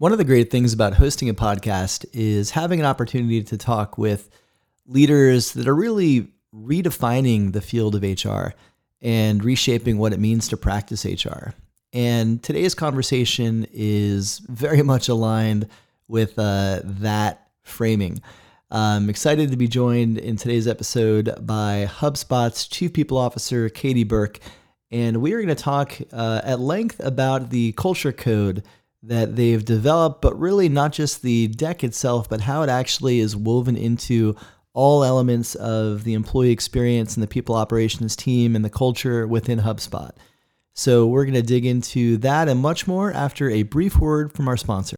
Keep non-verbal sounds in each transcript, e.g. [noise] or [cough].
One of the great things about hosting a podcast is having an opportunity to talk with leaders that are really redefining the field of HR and reshaping what it means to practice HR. And today's conversation is very much aligned with uh, that framing. I'm excited to be joined in today's episode by HubSpot's Chief People Officer, Katie Burke. And we are going to talk uh, at length about the culture code that they've developed, but really not just the deck itself, but how it actually is woven into all elements of the employee experience and the people operations team and the culture within HubSpot. So, we're going to dig into that and much more after a brief word from our sponsor.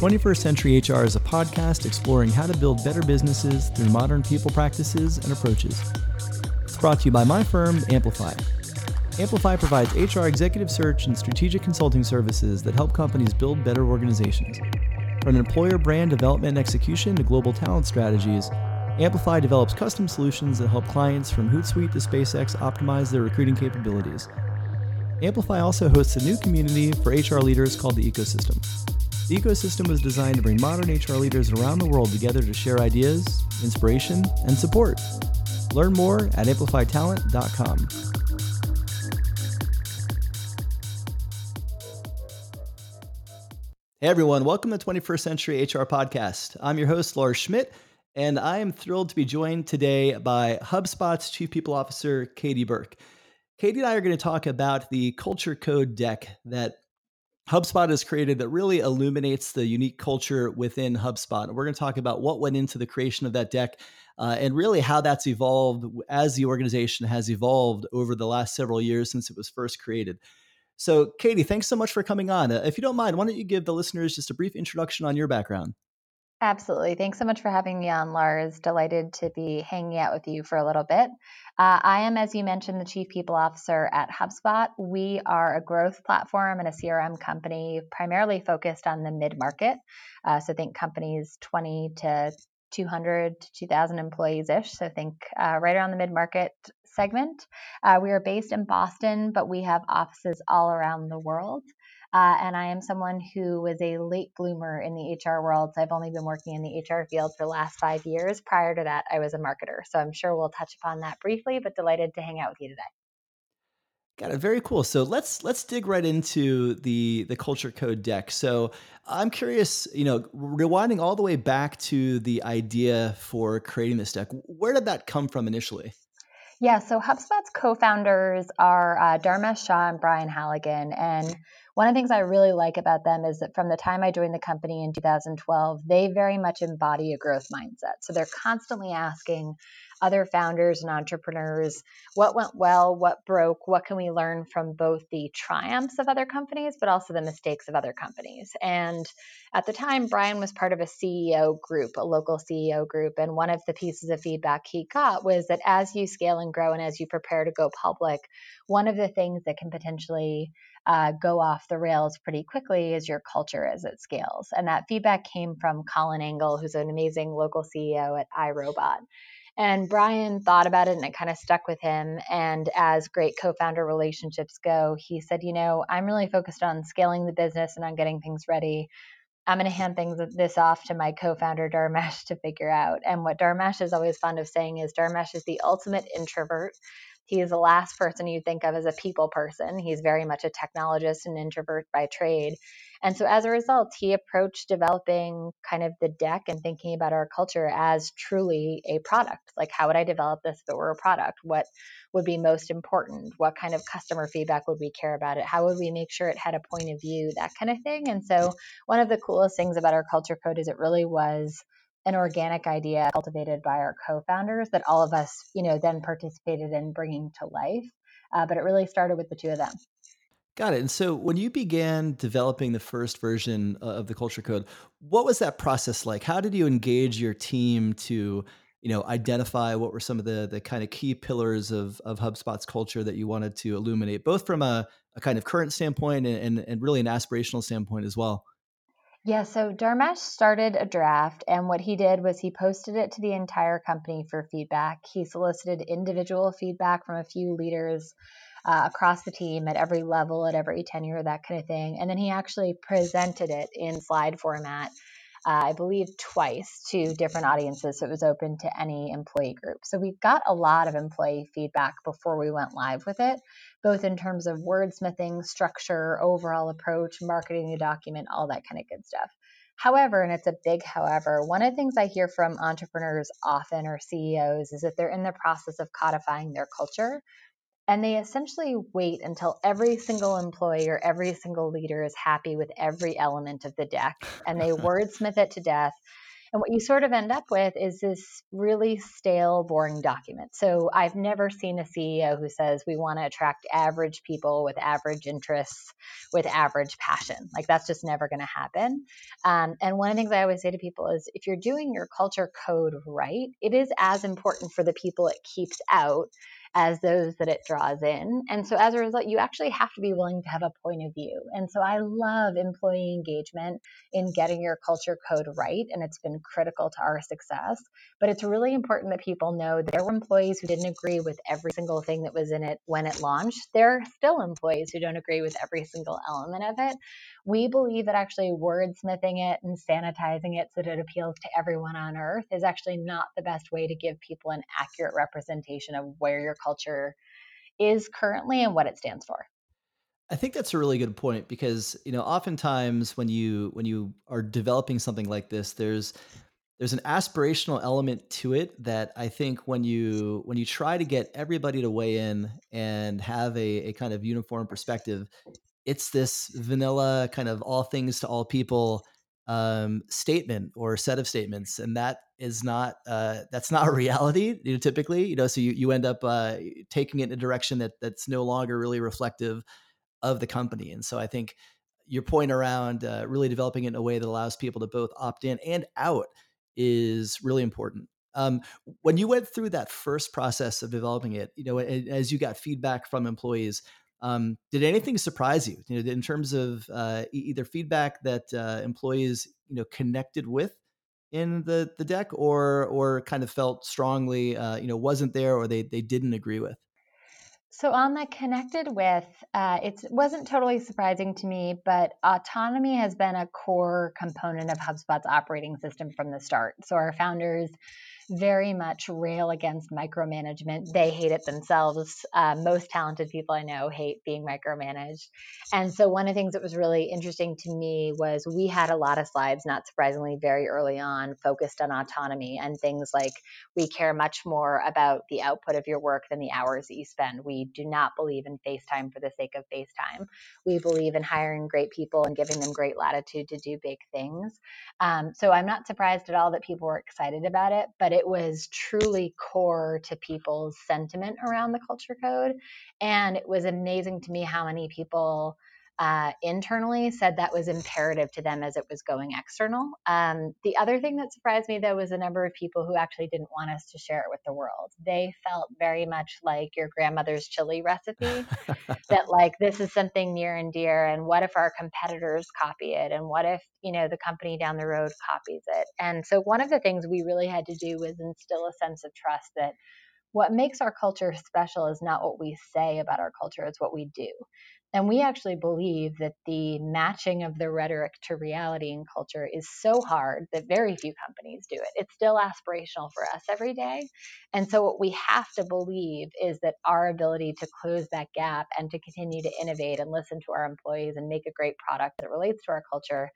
21st Century HR is a podcast exploring how to build better businesses through modern people practices and approaches. It's brought to you by my firm, Amplify. Amplify provides HR executive search and strategic consulting services that help companies build better organizations. From employer brand development and execution to global talent strategies, Amplify develops custom solutions that help clients from Hootsuite to SpaceX optimize their recruiting capabilities. Amplify also hosts a new community for HR leaders called the Ecosystem. The ecosystem was designed to bring modern HR leaders around the world together to share ideas, inspiration, and support. Learn more at amplifytalent.com. Hey everyone, welcome to 21st Century HR Podcast. I'm your host, Lars Schmidt, and I am thrilled to be joined today by HubSpot's Chief People Officer, Katie Burke. Katie and I are going to talk about the culture code deck that HubSpot has created that really illuminates the unique culture within HubSpot. And We're going to talk about what went into the creation of that deck uh, and really how that's evolved as the organization has evolved over the last several years since it was first created. So, Katie, thanks so much for coming on. Uh, if you don't mind, why don't you give the listeners just a brief introduction on your background? Absolutely. Thanks so much for having me on, Lars. Delighted to be hanging out with you for a little bit. Uh, I am, as you mentioned, the Chief People Officer at HubSpot. We are a growth platform and a CRM company primarily focused on the mid market. Uh, so, think companies 20 to 200 to 2,000 employees ish. So, think uh, right around the mid market segment. Uh, we are based in Boston, but we have offices all around the world. Uh, and I am someone who was a late bloomer in the HR world. So I've only been working in the HR field for the last five years. Prior to that, I was a marketer. So I'm sure we'll touch upon that briefly, but delighted to hang out with you today. Got it. Very cool. So let's let's dig right into the the culture code deck. So I'm curious, you know, rewinding all the way back to the idea for creating this deck. Where did that come from initially? Yeah, so HubSpot's co-founders are uh, Dharmesh Shah and Brian Halligan, and one of the things I really like about them is that from the time I joined the company in 2012, they very much embody a growth mindset. So they're constantly asking, other founders and entrepreneurs what went well, what broke, what can we learn from both the triumphs of other companies, but also the mistakes of other companies. And at the time, Brian was part of a CEO group, a local CEO group. And one of the pieces of feedback he got was that as you scale and grow and as you prepare to go public, one of the things that can potentially uh, go off the rails pretty quickly is your culture as it scales. And that feedback came from Colin Angle, who's an amazing local CEO at iRobot. And Brian thought about it and it kind of stuck with him. And as great co founder relationships go, he said, You know, I'm really focused on scaling the business and on getting things ready. I'm going to hand things this off to my co-founder Dharmesh [laughs] to figure out. And what Dharmesh is always fond of saying is Dharmesh is the ultimate introvert. He is the last person you think of as a people person. He's very much a technologist and introvert by trade. And so as a result, he approached developing kind of the deck and thinking about our culture as truly a product. Like, how would I develop this if it were a product? What would be most important? What kind of customer feedback would we care about it? How would we make sure it had a point of view? That kind of thing. And so, one of the coolest things about our culture code is it really was an organic idea cultivated by our co-founders that all of us, you know, then participated in bringing to life. Uh, but it really started with the two of them. Got it. And so when you began developing the first version of the culture code, what was that process like? How did you engage your team to, you know, identify what were some of the the kind of key pillars of of HubSpot's culture that you wanted to illuminate, both from a, a kind of current standpoint and, and, and really an aspirational standpoint as well? Yeah, so Dharmesh started a draft, and what he did was he posted it to the entire company for feedback. He solicited individual feedback from a few leaders uh, across the team at every level, at every tenure, that kind of thing. And then he actually presented it in slide format uh, I believe, twice to different audiences. So it was open to any employee group. So we got a lot of employee feedback before we went live with it, both in terms of wordsmithing, structure, overall approach, marketing the document, all that kind of good stuff. However, and it's a big however, one of the things I hear from entrepreneurs often or CEOs is that they're in the process of codifying their culture and they essentially wait until every single employee or every single leader is happy with every element of the deck and they [laughs] wordsmith it to death. And what you sort of end up with is this really stale, boring document. So I've never seen a CEO who says we want to attract average people with average interests, with average passion. Like that's just never going to happen. Um, and one of the things I always say to people is if you're doing your culture code right, it is as important for the people it keeps out as those that it draws in. And so as a result, you actually have to be willing to have a point of view. And so I love employee engagement in getting your culture code right. And it's been critical to our success. But it's really important that people know there were employees who didn't agree with every single thing that was in it when it launched. There are still employees who don't agree with every single element of it. We believe that actually wordsmithing it and sanitizing it so that it appeals to everyone on earth is actually not the best way to give people an accurate representation of where your culture is currently and what it stands for. I think that's a really good point because you know oftentimes when you when you are developing something like this there's there's an aspirational element to it that I think when you when you try to get everybody to weigh in and have a, a kind of uniform perspective, it's this vanilla kind of all things to all people um, statement or set of statements, and that is not uh, that's not a [laughs] reality. You know, typically, you know, so you you end up uh, taking it in a direction that that's no longer really reflective of the company. And so I think your point around uh, really developing it in a way that allows people to both opt in and out is really important. Um, when you went through that first process of developing it, you know, as you got feedback from employees, um, did anything surprise you, you know, in terms of uh, either feedback that uh, employees, you know, connected with in the the deck, or or kind of felt strongly, uh, you know, wasn't there, or they they didn't agree with? So on the connected with, uh, it wasn't totally surprising to me, but autonomy has been a core component of HubSpot's operating system from the start. So our founders very much rail against micromanagement. They hate it themselves. Uh, most talented people I know hate being micromanaged. And so, one of the things that was really interesting to me was we had a lot of slides, not surprisingly, very early on, focused on autonomy and things like we care much more about the output of your work than the hours that you spend. We do not believe in FaceTime for the sake of FaceTime. We believe in hiring great people and giving them great latitude to do big things. Um, so, I'm not surprised at all that people were excited about it, but it it was truly core to people's sentiment around the culture code. And it was amazing to me how many people uh, internally said that was imperative to them as it was going external. Um, the other thing that surprised me, though, was the number of people who actually didn't want us to share it with the world. They felt very much like your grandmother's chili recipe, [laughs] that like this is something near and dear, and what if our competitors copy it, and what if you know the company down the road copies it? And so one of the things we really had to do was instill a sense of trust that what makes our culture special is not what we say about our culture, it's what we do. And we actually believe that the matching of the rhetoric to reality and culture is so hard that very few companies do it. It's still aspirational for us every day. And so, what we have to believe is that our ability to close that gap and to continue to innovate and listen to our employees and make a great product that relates to our culture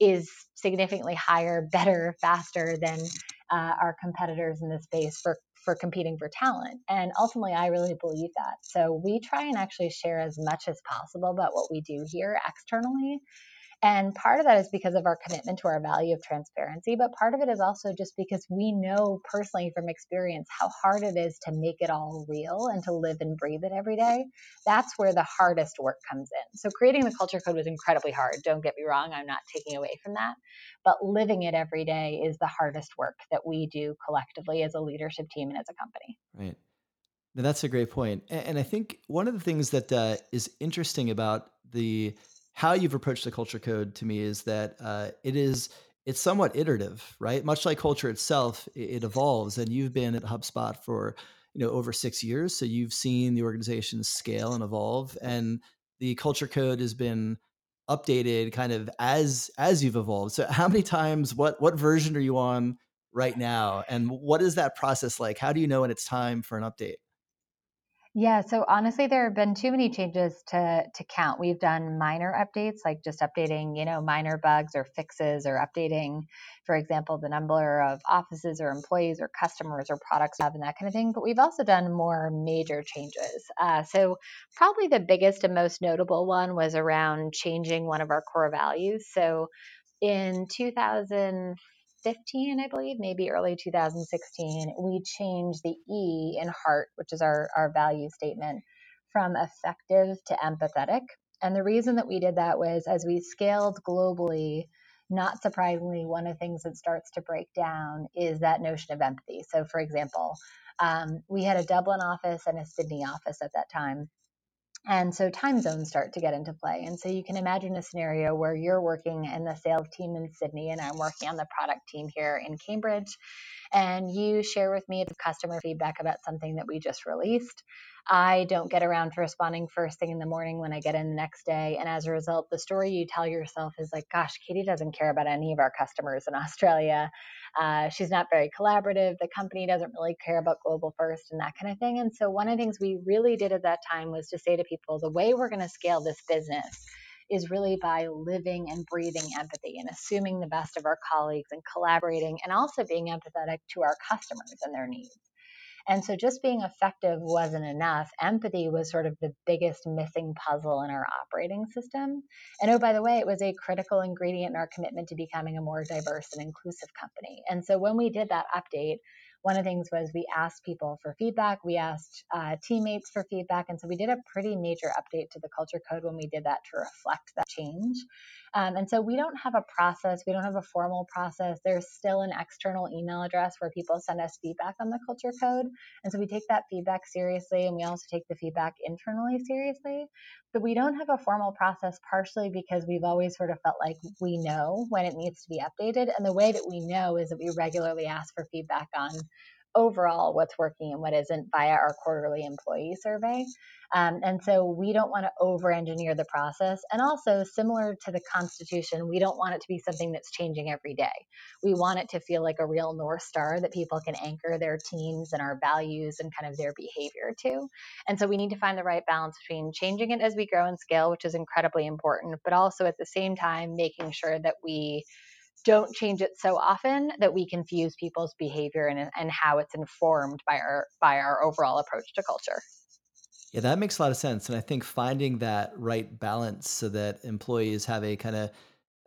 is significantly higher, better, faster than uh, our competitors in this space for for competing for talent. And ultimately, I really believe that. So we try and actually share as much as possible about what we do here externally. And part of that is because of our commitment to our value of transparency, but part of it is also just because we know personally from experience how hard it is to make it all real and to live and breathe it every day. That's where the hardest work comes in. So creating the culture code was incredibly hard. Don't get me wrong, I'm not taking away from that. But living it every day is the hardest work that we do collectively as a leadership team and as a company. Right. Now, that's a great point. And I think one of the things that uh, is interesting about the how you've approached the culture code to me is that uh, it is it's somewhat iterative, right? Much like culture itself, it, evolves, and you've been at HubSpot for you know over six years, so you've seen the organization scale and evolve, and the culture code has been updated kind of as as you've evolved. So how many times what what version are you on right now and what is that process like? How do you know when it's time for an update? Yeah, so honestly, there have been too many changes to to count. We've done minor updates, like just updating, you know, minor bugs or fixes, or updating, for example, the number of offices or employees or customers or products have and that kind of thing. But we've also done more major changes. Uh, so probably the biggest and most notable one was around changing one of our core values. So in 2000 2015, I believe, maybe early 2016, we changed the E in heart, which is our, our value statement, from effective to empathetic. And the reason that we did that was as we scaled globally, not surprisingly, one of the things that starts to break down is that notion of empathy. So, for example, um, we had a Dublin office and a Sydney office at that time. And so time zones start to get into play. And so you can imagine a scenario where you're working in the sales team in Sydney and I'm working on the product team here in Cambridge. And you share with me the customer feedback about something that we just released. I don't get around to responding first thing in the morning when I get in the next day. And as a result, the story you tell yourself is like, gosh, Katie doesn't care about any of our customers in Australia. Uh, she's not very collaborative. The company doesn't really care about global first and that kind of thing. And so, one of the things we really did at that time was to say to people, the way we're going to scale this business is really by living and breathing empathy and assuming the best of our colleagues and collaborating and also being empathetic to our customers and their needs. And so just being effective wasn't enough. Empathy was sort of the biggest missing puzzle in our operating system. And oh, by the way, it was a critical ingredient in our commitment to becoming a more diverse and inclusive company. And so when we did that update, one of the things was we asked people for feedback. We asked uh, teammates for feedback. And so we did a pretty major update to the culture code when we did that to reflect that change. Um, and so we don't have a process, we don't have a formal process. There's still an external email address where people send us feedback on the culture code. And so we take that feedback seriously and we also take the feedback internally seriously. But we don't have a formal process, partially because we've always sort of felt like we know when it needs to be updated. And the way that we know is that we regularly ask for feedback on overall what's working and what isn't via our quarterly employee survey. Um, and so we don't want to over engineer the process. And also, similar to the Constitution, we don't want it to be something that's changing every day. We want it to feel like a real North Star that people can anchor their teams and our values and kind of their behavior to. And so we need to find the right balance between changing it as we grow and scale, which is incredibly important, but also at the same time making sure that we don't change it so often that we confuse people's behavior and, and how it's informed by our by our overall approach to culture. Yeah, that makes a lot of sense. And I think finding that right balance so that employees have a kind of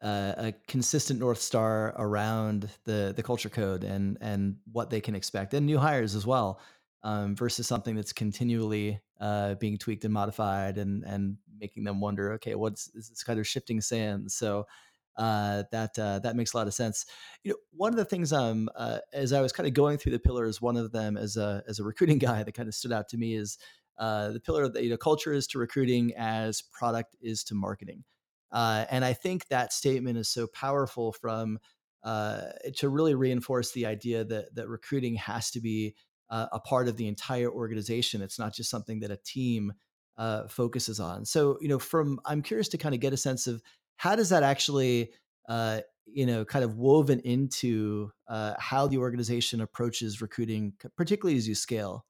uh, a consistent north star around the the culture code and and what they can expect, and new hires as well, um, versus something that's continually uh, being tweaked and modified, and and making them wonder, okay, what's is this kind of shifting sands? So uh, that uh, that makes a lot of sense. You know, one of the things um, uh, as I was kind of going through the pillars, one of them as a as a recruiting [laughs] guy that kind of stood out to me is uh, the pillar that you know culture is to recruiting as product is to marketing, uh, and I think that statement is so powerful from uh, to really reinforce the idea that that recruiting has to be uh, a part of the entire organization. It's not just something that a team uh, focuses on. So you know, from I'm curious to kind of get a sense of how does that actually uh, you know kind of woven into how the organization approaches recruiting, particularly as you scale.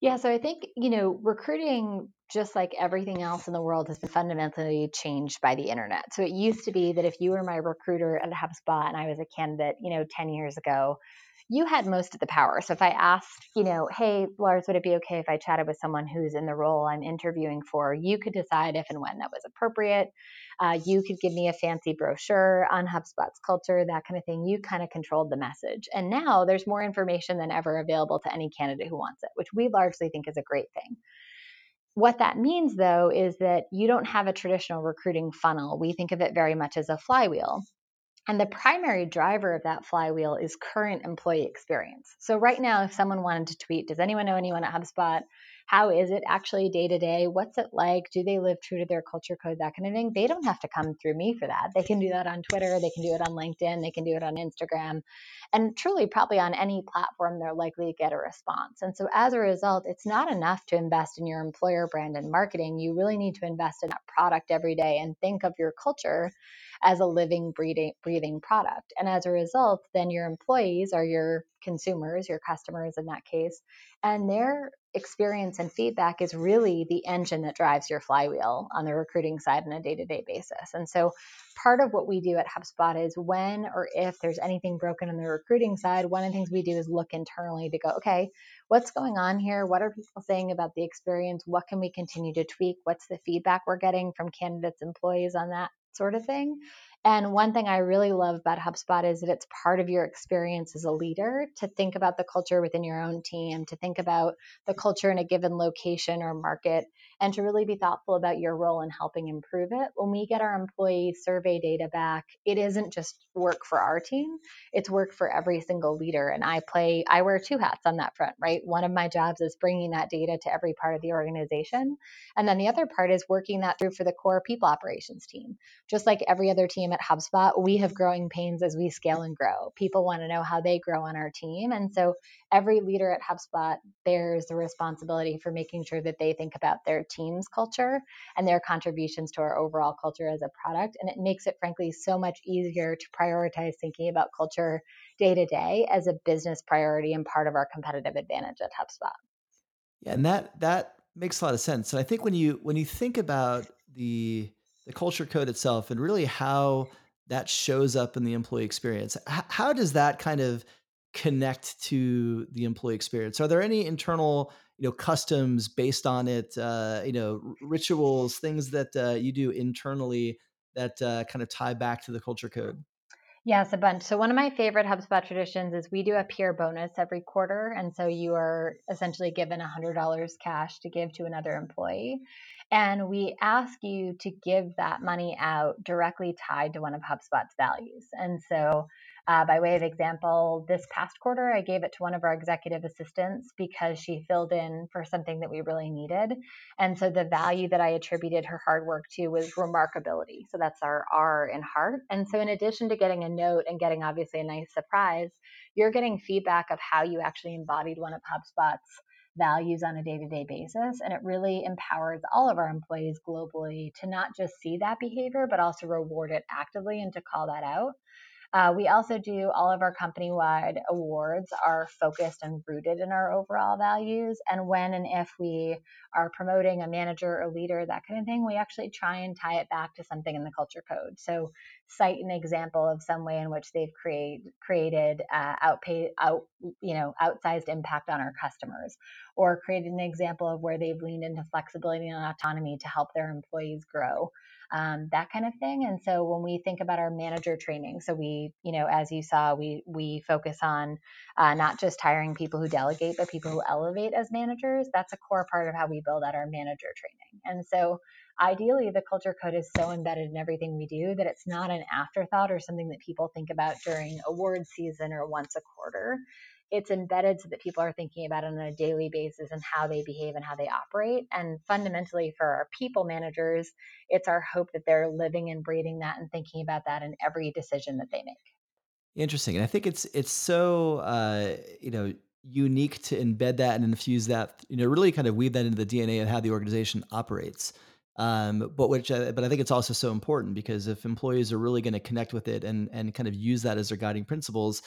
Yeah, so I think, you know, recruiting, just like everything else in the world, has been fundamentally changed by the internet. So it used to be that if you were my recruiter at HubSpot and I was a candidate, you know, 10 years ago, you had most of the power. So if I asked, you know, hey, Lars, would it be okay if I chatted with someone who's in the role I'm interviewing for? You could decide if and when that was appropriate. Uh, you could give me a fancy brochure on HubSpot's culture, that kind of thing. You kind of controlled the message. And now there's more information than ever available to any candidate who wants it, which we largely think is a great thing. What that means, though, is that you don't have a traditional recruiting funnel. We think of it very much as a flywheel. And the primary driver of that flywheel is current employee experience. So, right now, if someone wanted to tweet, Does anyone know anyone at HubSpot? How is it actually day to day? What's it like? Do they live true to their culture code? That kind of thing. They don't have to come through me for that. They can do that on Twitter, they can do it on LinkedIn, they can do it on Instagram. And truly, probably on any platform, they're likely to get a response. And so, as a result, it's not enough to invest in your employer brand and marketing. You really need to invest in that product every day and think of your culture as a living, breathing, breathing product. And as a result, then your employees are your consumers, your customers in that case, and their experience and feedback is really the engine that drives your flywheel on the recruiting side on a day to day basis. And so, part of what we do at HubSpot is when or if there's anything broken on the recruiting side, one of the things we do is look internally to go, okay, what's going on here? What are people saying about the experience? What can we continue to tweak? What's the feedback we're getting from candidates, employees on that sort of thing? And one thing I really love about HubSpot is that it's part of your experience as a leader to think about the culture within your own team, to think about the culture in a given location or market, and to really be thoughtful about your role in helping improve it. When we get our employee survey data back, it isn't just work for our team, it's work for every single leader. And I play, I wear two hats on that front, right? One of my jobs is bringing that data to every part of the organization. And then the other part is working that through for the core people operations team. Just like every other team at HubSpot, we have growing pains as we scale and grow. People want to know how they grow on our team. And so every leader at HubSpot bears the responsibility for making sure that they think about their team's culture and their contributions to our overall culture as a product. And it makes it, frankly, so much easier to prioritize thinking about culture day to day as a business priority and part of our competitive advantage at HubSpot. Yeah, and that that makes a lot of sense. And I think when you when you think about the the culture code itself and really how that shows up in the employee experience, h- how does that kind of connect to the employee experience? Are there any internal, you know, customs based on it? Uh, you know, rituals, things that uh, you do internally that uh, kind of tie back to the culture code? Yes, a bunch. So one of my favorite HubSpot traditions is we do a peer bonus every quarter, and so you are essentially given $100 cash to give to another employee. And we ask you to give that money out directly tied to one of HubSpot's values. And so uh, by way of example, this past quarter, I gave it to one of our executive assistants because she filled in for something that we really needed. And so the value that I attributed her hard work to was remarkability. So that's our R in heart. And so, in addition to getting a note and getting obviously a nice surprise, you're getting feedback of how you actually embodied one of HubSpot's values on a day to day basis. And it really empowers all of our employees globally to not just see that behavior, but also reward it actively and to call that out. Uh, we also do all of our company wide awards are focused and rooted in our overall values. And when and if we are promoting a manager or leader, that kind of thing, we actually try and tie it back to something in the culture code. So, cite an example of some way in which they've create, created uh, outpay, out, you know, outsized impact on our customers, or created an example of where they've leaned into flexibility and autonomy to help their employees grow um, that kind of thing. And so when we think about our manager training, so we, you know, as you saw, we we focus on uh, not just hiring people who delegate, but people who elevate as managers. That's a core part of how we build out our manager training. And so ideally the culture code is so embedded in everything we do that it's not an afterthought or something that people think about during award season or once a quarter it's embedded so that people are thinking about it on a daily basis and how they behave and how they operate. And fundamentally, for our people managers, it's our hope that they're living and breathing that and thinking about that in every decision that they make. Interesting, and I think it's it's so uh, you know unique to embed that and infuse that you know really kind of weave that into the DNA of how the organization operates. Um, but which uh, but I think it's also so important because if employees are really going to connect with it and and kind of use that as their guiding principles,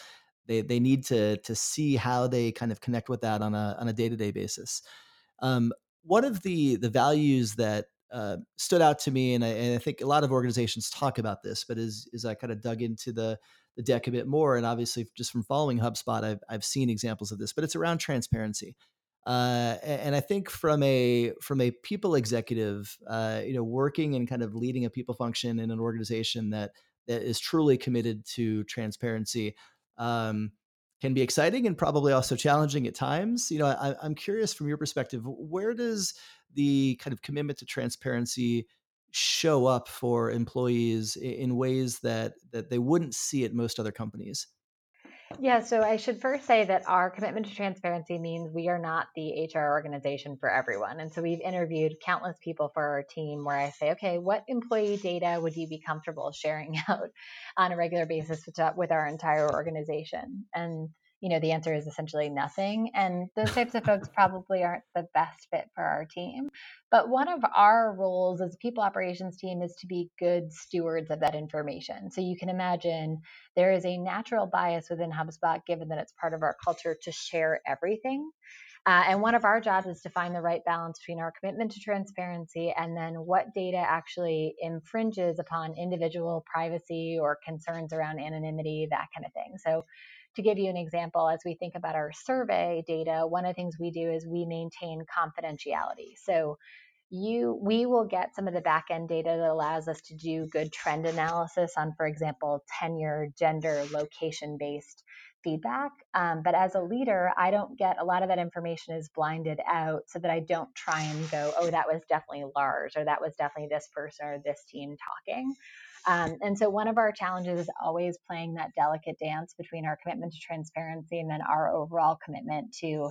they they need to to see how they kind of connect with that on a on a day to day basis. Um, one of the the values that uh, stood out to me, and I, and I, think a lot of organizations talk about this, but as as I kind of dug into the the deck a bit more, and obviously just from following HubSpot, I've I've seen examples of this, but it's around transparency. Uh, and I think from a from a people executive, uh, you know, working and kind of leading a people function in an organization that that is truly committed to transparency, um, can be exciting and probably also challenging at times. You know, I, I'm curious from your perspective, where does the kind of commitment to transparency show up for employees in ways that that they wouldn't see at most other companies? Yeah, so I should first say that our commitment to transparency means we are not the HR organization for everyone. And so we've interviewed countless people for our team where I say, okay, what employee data would you be comfortable sharing [laughs] out on a regular basis with uh, our entire organization? And you know, the answer is essentially nothing. And those [laughs] types of folks probably aren't the best fit for our team. But one of our roles as a people operations team is to be good stewards of that information. So you can imagine there is a natural bias within HubSpot, given that it's part of our culture to share everything. Uh, and one of our jobs is to find the right balance between our commitment to transparency and then what data actually infringes upon individual privacy or concerns around anonymity, that kind of thing. So to give you an example, as we think about our survey data, one of the things we do is we maintain confidentiality. So you we will get some of the back end data that allows us to do good trend analysis on, for example, tenure, gender, location based feedback. Um, but as a leader, I don't get a lot of that information is blinded out so that I don't try and go, oh, that was definitely Lars or that was definitely this person or this team talking. Um, and so one of our challenges is always playing that delicate dance between our commitment to transparency and then our overall commitment to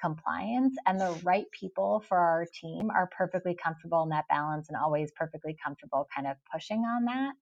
compliance. And the right people for our team are perfectly comfortable in that balance and always perfectly comfortable kind of pushing on that.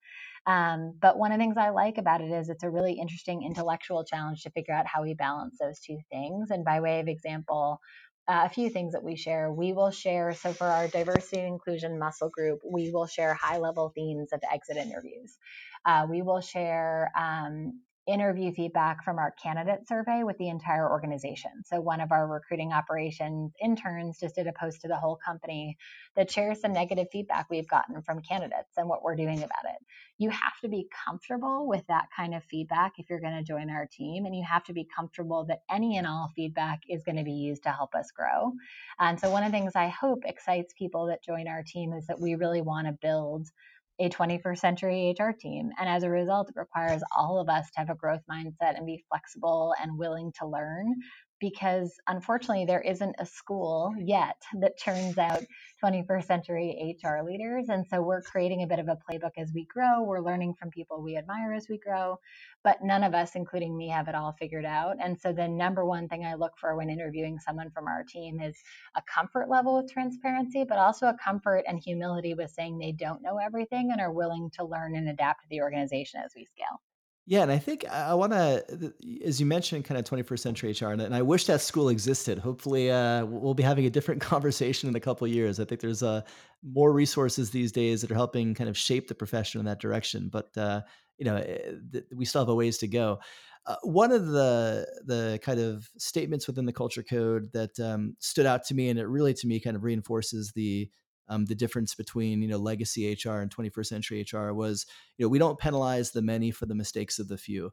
Um, but one of the things I like about it is it's a really interesting intellectual challenge to figure out how we balance those two things. And by way of example, uh, a few things that we share. We will share, so for our diversity and inclusion muscle group, we will share high level themes of exit interviews. Uh, we will share um, interview feedback from our candidate survey with the entire organization. So, one of our recruiting operations interns just did a post to the whole company that shares some negative feedback we've gotten from candidates and what we're doing about it. You have to be comfortable with that kind of feedback if you're going to join our team, and you have to be comfortable that any and all feedback is going to be used to help us grow. And so, one of the things I hope excites people that join our team is that we really want to build a 21st century HR team. And as a result, it requires all of us to have a growth mindset and be flexible and willing to learn because unfortunately there isn't a school yet that turns out 21st century HR leaders. And so we're creating a bit of a playbook as we grow. We're learning from people we admire as we grow, but none of us, including me, have it all figured out. And so the number one thing I look for when interviewing someone from our team is a comfort level with transparency, but also a comfort and humility with saying they don't know everything and are willing to learn and adapt to the organization as we scale. Yeah, and I think I want to, as you mentioned, kind of 21st century HR, and I wish that school existed. Hopefully, uh, we'll be having a different [laughs] conversation in a couple years. I think there's uh, more resources these days that are helping kind of shape the profession in that direction. But uh, you know, eh, we still have a ways to go. Uh, one of the the kind of statements within the culture code that um, stood out to me, and it really to me kind of reinforces the um, the difference between you know legacy HR and 21st century HR was you know we don't penalize the many for the mistakes of the few.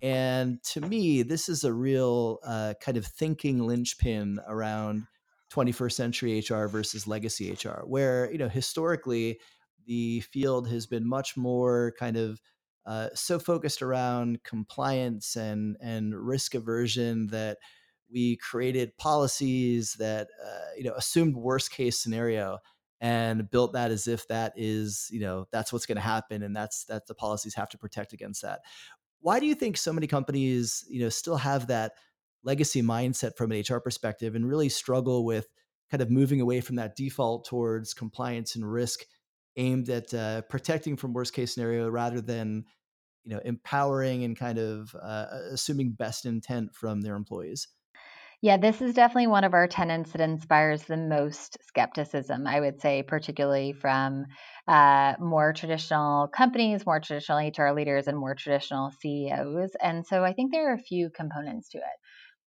And to me, this is a real uh, kind of thinking linchpin around 21st century HR versus legacy HR, where you know historically the field has been much more kind of uh, so focused around compliance and and risk aversion that we created policies that uh, you know assumed worst case scenario and built that as if that is you know that's what's going to happen and that's that the policies have to protect against that. Why do you think so many companies you know still have that legacy mindset from an hr perspective and really struggle with kind of moving away from that default towards compliance and risk aimed at uh, protecting from worst case scenario rather than you know empowering and kind of uh, assuming best intent from their employees yeah, this is definitely one of our tenants that inspires the most skepticism, I would say, particularly from uh, more traditional companies, more traditional HR leaders, and more traditional CEOs. And so I think there are a few components to it.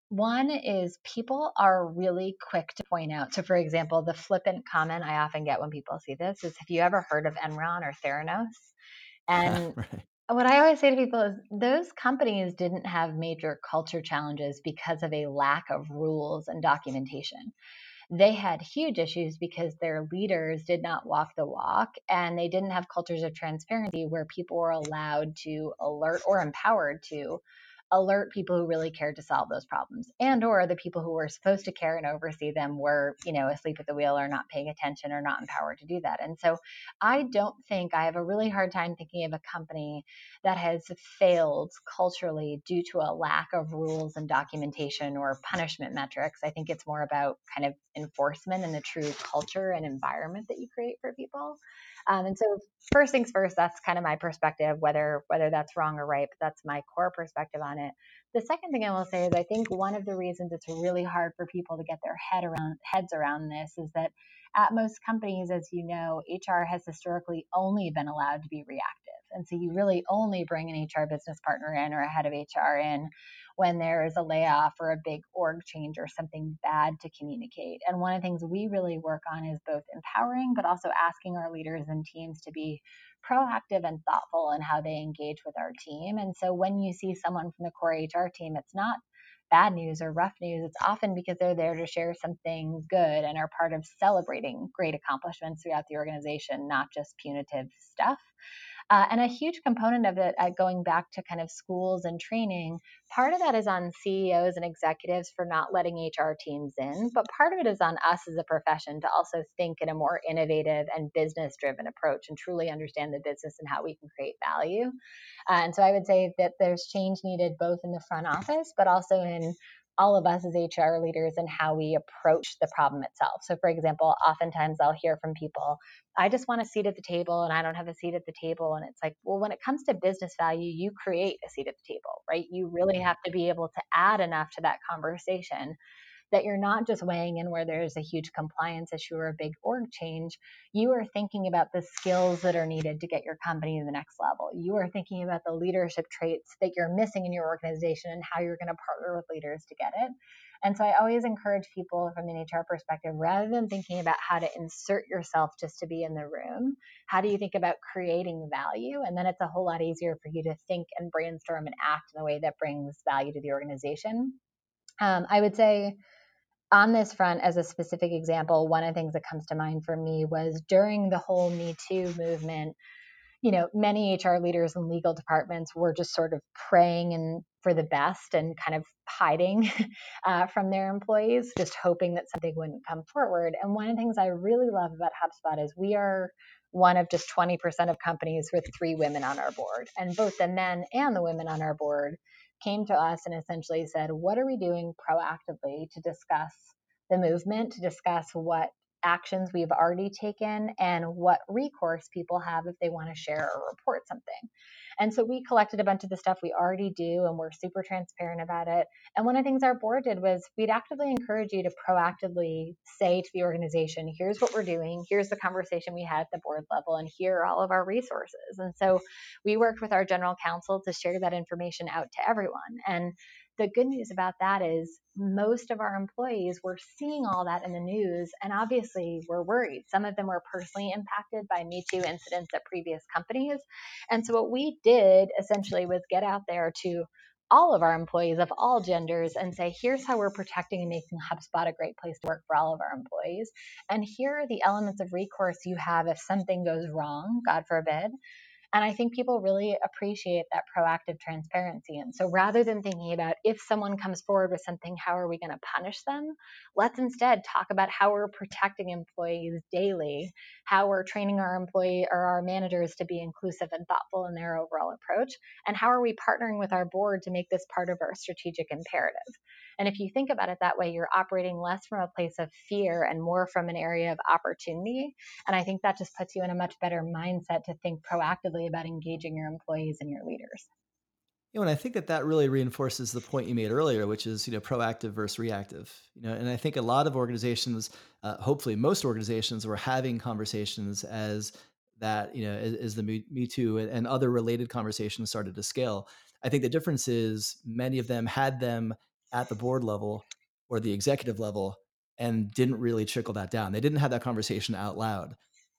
One is people are really quick to point out. So, for example, the flippant comment I often get when people see this is Have you ever heard of Enron or Theranos? [laughs] And right what I always say to people is those companies didn't have major culture challenges because of a lack of rules and documentation. They had huge issues because their leaders did not walk the walk and they didn't have cultures of transparency where people were allowed to alert or empowered to alert people who really cared to solve those problems and or the people who were supposed to care and oversee them were you know asleep at the wheel or not paying attention or not empowered to do that. And so i don't think i have a really hard time thinking of a company that has failed culturally due to a lack of rules and documentation or punishment metrics. I think it's more about kind of enforcement and the true culture and environment that you create for people um, and so first things first, that's kind of my perspective, whether whether that's wrong or right, but that's my core perspective on it. The second thing I will say is I think one of the reasons it's really hard for people to get their head around heads around this is that at most companies, as you know, HR has historically only been allowed to be reactive. And so you really only bring an HR business partner in or a head of HR in when there is a layoff or a big org change or something bad to communicate. And one of the things we really work on is both empowering, but also asking our leaders and teams to be proactive and thoughtful in how they engage with our team. And so when you see someone from the core HR team, it's not bad news or rough news. It's often because they're there to share something good and are part of celebrating great accomplishments throughout the organization, not just punitive stuff. Uh, and a huge component of it, uh, going back to kind of schools and training, part of that is on CEOs and executives for not letting HR teams in, but part of it is on us as a profession to also think in a more innovative and business driven approach and truly understand the business and how we can create value. Uh, and so I would say that there's change needed both in the front office, but also in all of us as HR leaders and how we approach the problem itself. So, for example, oftentimes I'll hear from people, I just want a seat at the table and I don't have a seat at the table. And it's like, well, when it comes to business value, you create a seat at the table, right? You really mm-hmm. have to be able to add enough to that conversation that you're not just weighing in where there's a huge compliance issue or a big org change. You are thinking about the skills that are needed to get your company to the next level. You are thinking about the leadership traits that you're missing in your organization and how you're going to partner with leaders to get it. And so I always encourage people from an HR perspective, rather than thinking about how to insert yourself just to be in the room, how do you think about creating value? And then it's a whole lot easier for you to think and brainstorm and act in a way that brings value to the organization. Um, I would say on this front, as a specific example, one of the things that comes to mind for me was during the whole Me Too movement, you know, many HR leaders and legal departments were just sort of praying and for the best and kind of hiding [laughs] uh, from their employees, just hoping that something wouldn't come forward. And one of the things I really love about HubSpot is we are one of just 20% of companies with three women on our board. And both the men and the women on our board came to us and essentially said, What are we doing proactively to discuss the movement, to discuss what actions we've already taken and what recourse people have if they want to share or report something? And so we collected a bunch of the stuff we already do and we're super transparent about it. And one of the things our board did was we'd actively encourage you to proactively say to the organization, here's what we're doing, here's the conversation we had at the board level, and here are all of our resources. And so we worked with our general counsel to share that information out to everyone. And the good news about that is most of our employees were seeing all that in the news and obviously were worried. Some of them were personally impacted by Me Too incidents at previous companies. And so what we did essentially was get out there to all of our employees of all genders and say, here's how we're protecting and making HubSpot a great place to work for all of our employees. And here are the elements of recourse you have if something goes wrong, God forbid. And I think people really appreciate that proactive transparency. And so rather than thinking about if someone comes forward with something, how are we going to punish them? Let's instead talk about how we're protecting employees daily, how we're training our employee or our managers to be inclusive and thoughtful in their overall approach, and how are we partnering with our board to make this part of our strategic imperative. And if you think about it that way, you're operating less from a place of fear and more from an area of opportunity. And I think that just puts you in a much better mindset to think proactively about engaging your employees and your leaders. You know, and I think that that really reinforces the point you made earlier, which is you know proactive versus reactive. You know, and I think a lot of organizations, uh, hopefully most organizations, were having conversations as that you know as, as the Me, Too and other related conversations started to scale. I think the difference is many of them had them at the board level or the executive level and didn't really trickle that down. They didn't have that conversation out loud.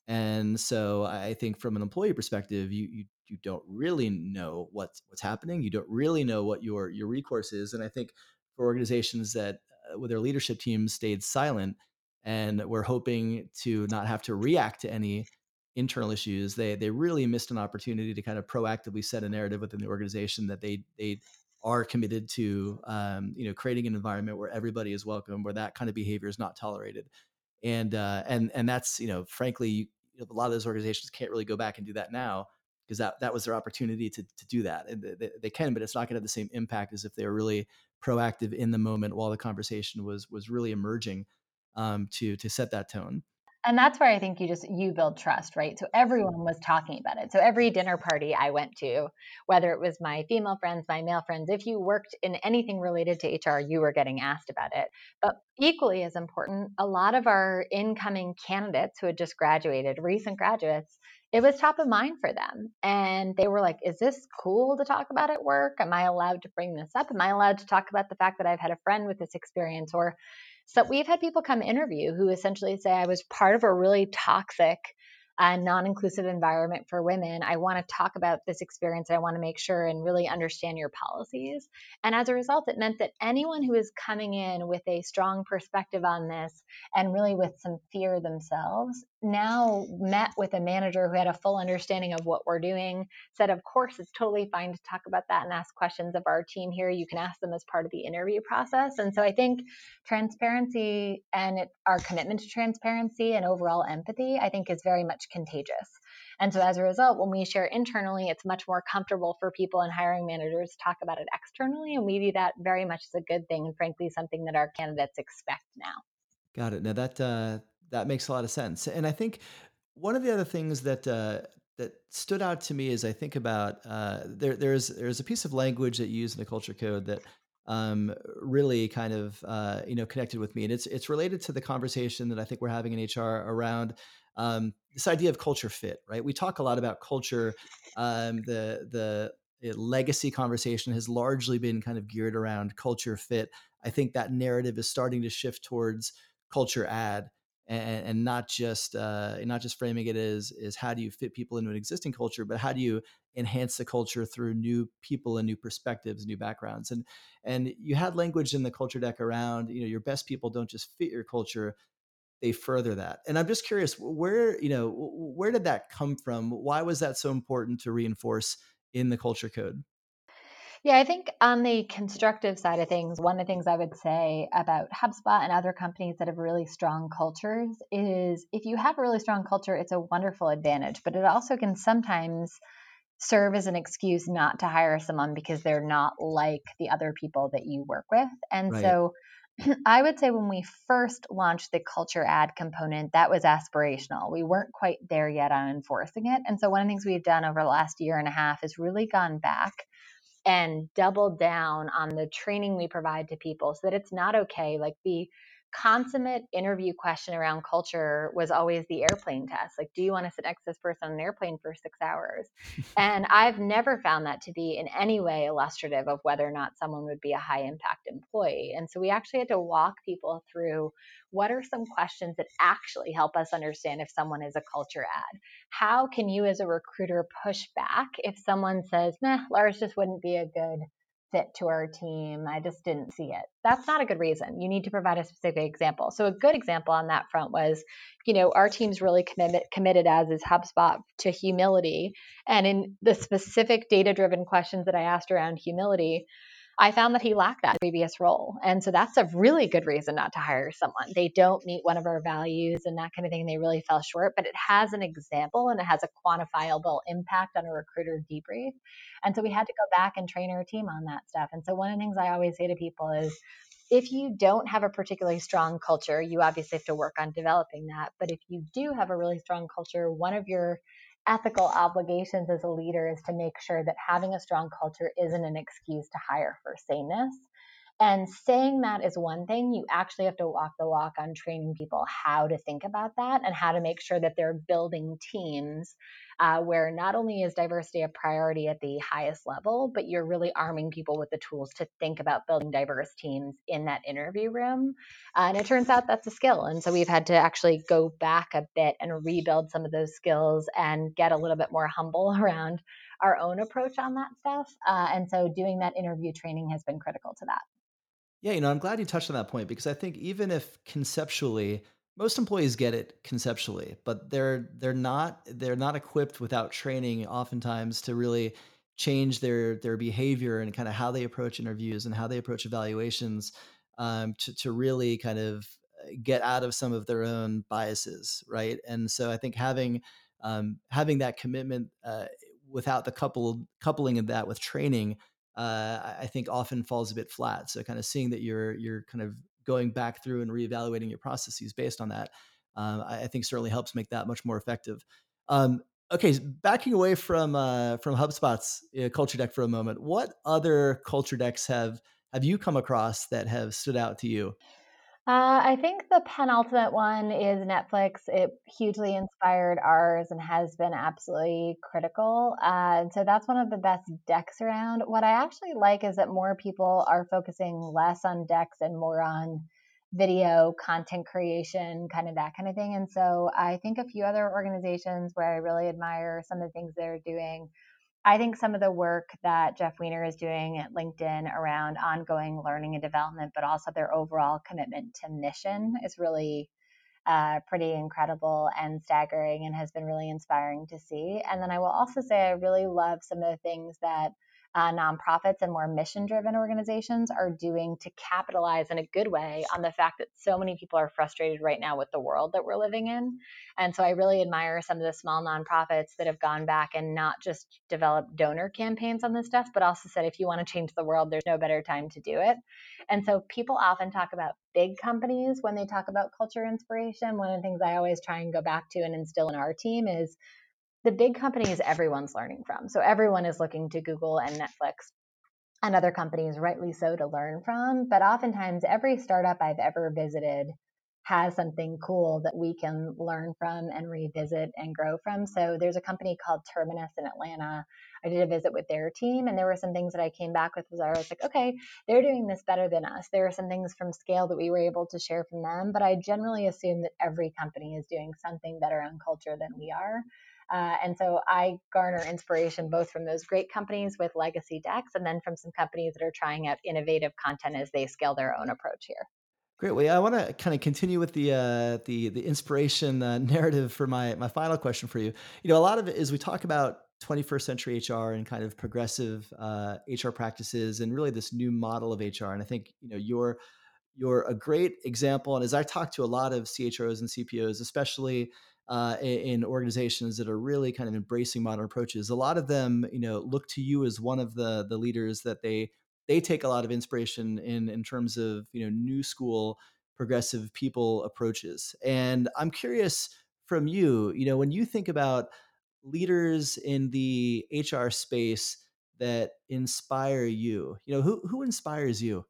And so I think from an employee perspective, you you you don't really know what's what's happening. You don't really know what your your recourse is. And I think for organizations that uh, with their leadership team stayed silent and were hoping to not have to react to any internal issues, they they really missed an opportunity to kind of proactively set a narrative within the organization that they they are committed to um, you know creating an environment where everybody is welcome, where that kind of behavior is not tolerated, and uh, and and that's you know frankly you know, a lot of those organizations can't really go back and do that now because that that was their opportunity to to do that, and they, they can, but it's not going to have the same impact as if they were really proactive in the moment while the conversation was was really emerging um, to to set that tone and that's where i think you just you build trust right so everyone was talking about it so every dinner party i went to whether it was my female friends my male friends if you worked in anything related to hr you were getting asked about it but equally as important a lot of our incoming candidates who had just graduated recent graduates it was top of mind for them. And they were like, Is this cool to talk about at work? Am I allowed to bring this up? Am I allowed to talk about the fact that I've had a friend with this experience? Or so we've had people come interview who essentially say, I was part of a really toxic a non-inclusive environment for women i want to talk about this experience i want to make sure and really understand your policies. And as a result it meant that anyone who is coming in with a strong perspective on this and really with some fear themselves now met with a manager who had a full understanding of what we're doing said of course it's totally fine to talk about that and ask questions of our team here. You can ask them as part of the interview process. And so i think transparency and it, our commitment to transparency and overall empathy i think is very much contagious. And so as a result when we share internally it's much more comfortable for people and hiring managers to talk about it externally and we view that very much as a good thing and frankly something that our candidates expect now. Got it. Now that uh that makes a lot of sense. And I think one of the other things that uh, that stood out to me as I think about uh, there there's there's a piece of language that you use in the culture code that um, really kind of uh, you know connected with me, and it's it's related to the conversation that I think we're having in HR around um, this idea of culture fit. Right? We talk a lot about culture. Um, the the legacy conversation has largely been kind of geared around culture fit. I think that narrative is starting to shift towards culture add and, and not just uh, not just framing it as is how do you fit people into an existing culture, but how do you enhance the culture through new people and new perspectives, new backgrounds, and and you had language in the culture deck around you know your best people don't just fit your culture, they further that. And I'm just curious where you know where did that come from? Why was that so important to reinforce in the culture code? Yeah, I think on the constructive side of things, one of the things I would say about HubSpot and other companies that have really strong cultures is if you have a really strong culture, it's a wonderful advantage, but it also can sometimes serve as an excuse not to hire someone because they're not like the other people that you work with. And right. so [laughs] I would say when we first launched the culture add component, that was aspirational. We weren't quite there yet on enforcing it. And so one of the things we've done over the last year and a half is really gone back and doubled down on the training we provide to people so that it's not okay. Like the consummate interview question around culture was always the airplane test. Like, do you want to sit next to this person on an airplane for six hours? [laughs] and I've never found that to be in any way illustrative of whether or not someone would be a high impact employee. And so we actually had to walk people through what are some questions that actually help us understand if someone is a culture add? How can you, as a recruiter, push back if someone says, nah, Lars just wouldn't be a good fit to our team. I just didn't see it. That's not a good reason. You need to provide a specific example. So a good example on that front was, you know, our team's really committed committed as is HubSpot to humility. And in the specific data-driven questions that I asked around humility, I found that he lacked that previous role. And so that's a really good reason not to hire someone. They don't meet one of our values and that kind of thing. They really fell short, but it has an example and it has a quantifiable impact on a recruiter debrief. And so we had to go back and train our team on that stuff. And so one of the things I always say to people is, if you don't have a particularly strong culture, you obviously have to work on developing that. But if you do have a really strong culture, one of your ethical obligations as a leader is to make sure that having a strong culture isn't an excuse to hire for sameness. And saying that is one thing. You actually have to walk the walk on training people how to think about that and how to make sure that they're building teams uh, where not only is diversity a priority at the highest level, but you're really arming people with the tools to think about building diverse teams in that interview room. Uh, and it turns out that's a skill. And so we've had to actually go back a bit and rebuild some of those skills and get a little bit more humble [laughs] around our own approach on that stuff. Uh, and so doing that interview training has been critical to that. Yeah, you know, I'm glad you touched on that point because I think even if conceptually most employees get it conceptually, but they're they're not they're not equipped without training oftentimes to really change their their behavior and kind of how they approach interviews and how they approach evaluations um, to to really kind of uh, get out of some of their own biases, right? And so I think having um, having that commitment uh, without the couple coupling of that with training, uh, I think often falls a bit flat. So kind of seeing that you're you're kind of going back through and reevaluating your processes based on that, um, I, I, think certainly helps make that much more effective. Um, okay, backing away from uh, from HubSpot's uh, culture deck for a moment, what other culture decks have have you come across that have stood out to you? Uh, I think the penultimate one is Netflix. It hugely inspired ours and has been absolutely critical. Uh, and so that's one of the best decks around. What I actually like is that more people are focusing less on decks and more on video content creation, kind of that kind of thing. And so I think a few other organizations where I really admire some of the things they're doing I think some of the work that Jeff Weiner is doing at LinkedIn around ongoing learning and development, but also their overall commitment to mission is really uh, pretty incredible and staggering and has been really inspiring to see. And then I will also say I really love some of the things that uh, nonprofits and more mission driven organizations are doing to capitalize in a good way on the fact that so many people are frustrated right now with the world that we're living in. And so I really admire some of the small nonprofits that have gone back and not just developed donor campaigns on this stuff, but also said if you want to change the world, there's no better time to do it. And so people often talk about big companies when they talk about culture inspiration. One of the things I always try and go back to and instill in our team is the big companies everyone's learning from. So everyone is looking to Google and Netflix and other companies, rightly so, to learn from. But oftentimes, every startup I've ever visited has something cool that we can learn from and revisit and grow from. So there's a company called Terminus in Atlanta. I did a visit with their team, and there were some things that I came back with. Was I was like, okay, they're doing this better than us. There are some things from scale that we were able to share from them, but I generally assume that every company is doing something better on culture than we are. Uh, and so I garner inspiration both from those great companies with legacy decks and then from some companies that are trying out innovative content as they scale their own approach here. Great. Well, yeah, I want to kind of continue with the uh, the the inspiration uh, [laughs] narrative for my my final question for you. You know, a lot of it is we talk about 21st century HR and kind of progressive uh, HR practices and really this new model of HR. And I think you know you're you're a great example. And as I talk to a lot of CHROs and CPOs, especially uh, in, organizations that are really kind of embracing modern approaches. A lot of them, you know, look to you as one of the the leaders that they they take a lot of inspiration in in terms of you know new school progressive people approaches. And I'm curious from you, you know, when you think about leaders in the HR space that inspire you, you know, who who inspires you?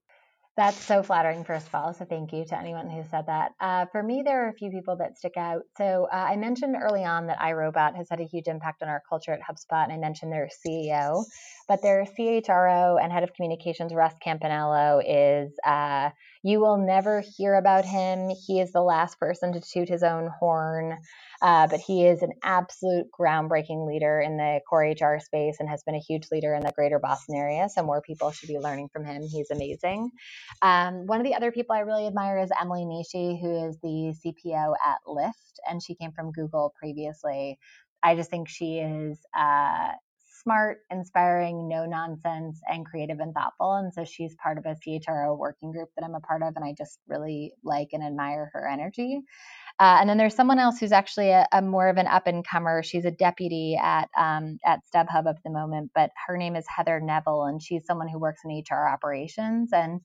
That's so flattering, first of all. So thank you to anyone who said that. Uh, for me, there are a few people that stick out. So uh, I mentioned early on that iRobot has had a huge impact on our culture at HubSpot, and I mentioned their CEO, but their CHRO and head of communications, Russ Campanello, is uh, you will never hear about him. He is the last person to toot his own horn. Uh, but he is an absolute groundbreaking leader in the core HR space and has been a huge leader in the greater Boston area. So more people should be learning from him. He's amazing. Um, one of the other people I really admire is Emily Nishi, who is the CPO at Lyft, and she came from Google previously. I just think she is uh, smart, inspiring, no nonsense, and creative and thoughtful. And so she's part of a CHRO working group that I'm a part of, and I just really like and admire her energy. Uh, and then there's someone else who's actually a, a more of an up and comer. She's a deputy at um, at StubHub at the moment, but her name is Heather Neville, and she's someone who works in HR operations. And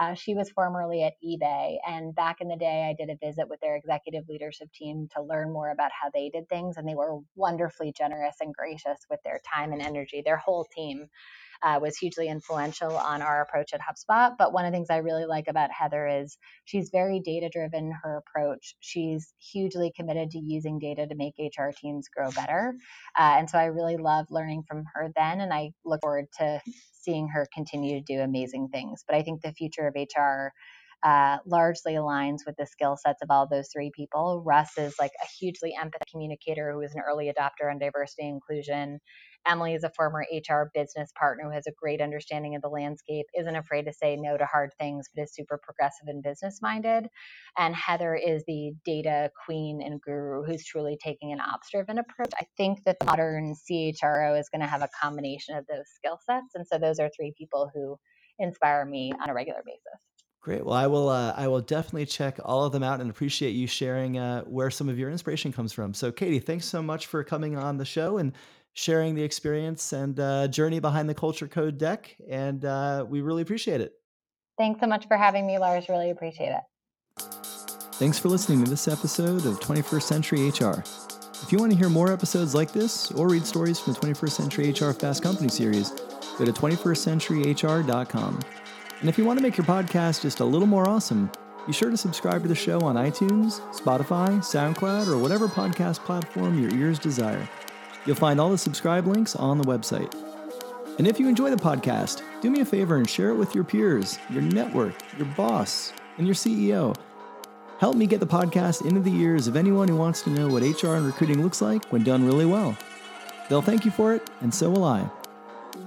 uh, she was formerly at eBay. And back in the day, I did a visit with their executive leadership team to learn more about how they did things. And they were wonderfully generous and gracious with their time and energy, their whole team uh, was hugely influential on our approach at HubSpot. But one of the things I really like about Heather is she's very data driven, her approach. She's hugely committed to using data to make HR teams grow better. Uh, and so I really love learning from her then. And I look forward to seeing her continue to do amazing things. But I think the future of HR uh, largely aligns with the skill sets of all those three people. Russ is like a hugely empathetic communicator who is an early adopter on diversity and inclusion Emily is a former HR business partner who has a great understanding of the landscape, isn't afraid to say no to hard things, but is super progressive and business minded. And Heather is the data queen and guru who's truly taking an ops driven approach. I think that modern CHRO is going to have a combination of those skill sets. And so those are three people who inspire me on a regular basis. Great. Well, I will. Uh, I will definitely check all of them out and appreciate you sharing uh, where some of your inspiration comes from. So, Katie, thanks so much for coming on the show and sharing the experience and uh, journey behind the Culture Code deck. And uh, we really appreciate it. Thanks so much for having me, Lars. Really appreciate it. Thanks for listening to this episode of 21st Century HR. If you want to hear more episodes like this or read stories from the 21st Century HR Fast Company series, go to 21stcenturyhr.com. And if you want to make your podcast just a little more awesome, be sure to subscribe to the show on iTunes, Spotify, SoundCloud, or whatever podcast platform your ears desire. You'll find all the subscribe links on the website. And if you enjoy the podcast, do me a favor and share it with your peers, your network, your boss, and your CEO. Help me get the podcast into the ears of anyone who wants to know what HR and recruiting looks like when done really well. They'll thank you for it, and so will I.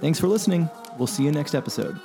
Thanks for listening. We'll see you next episode.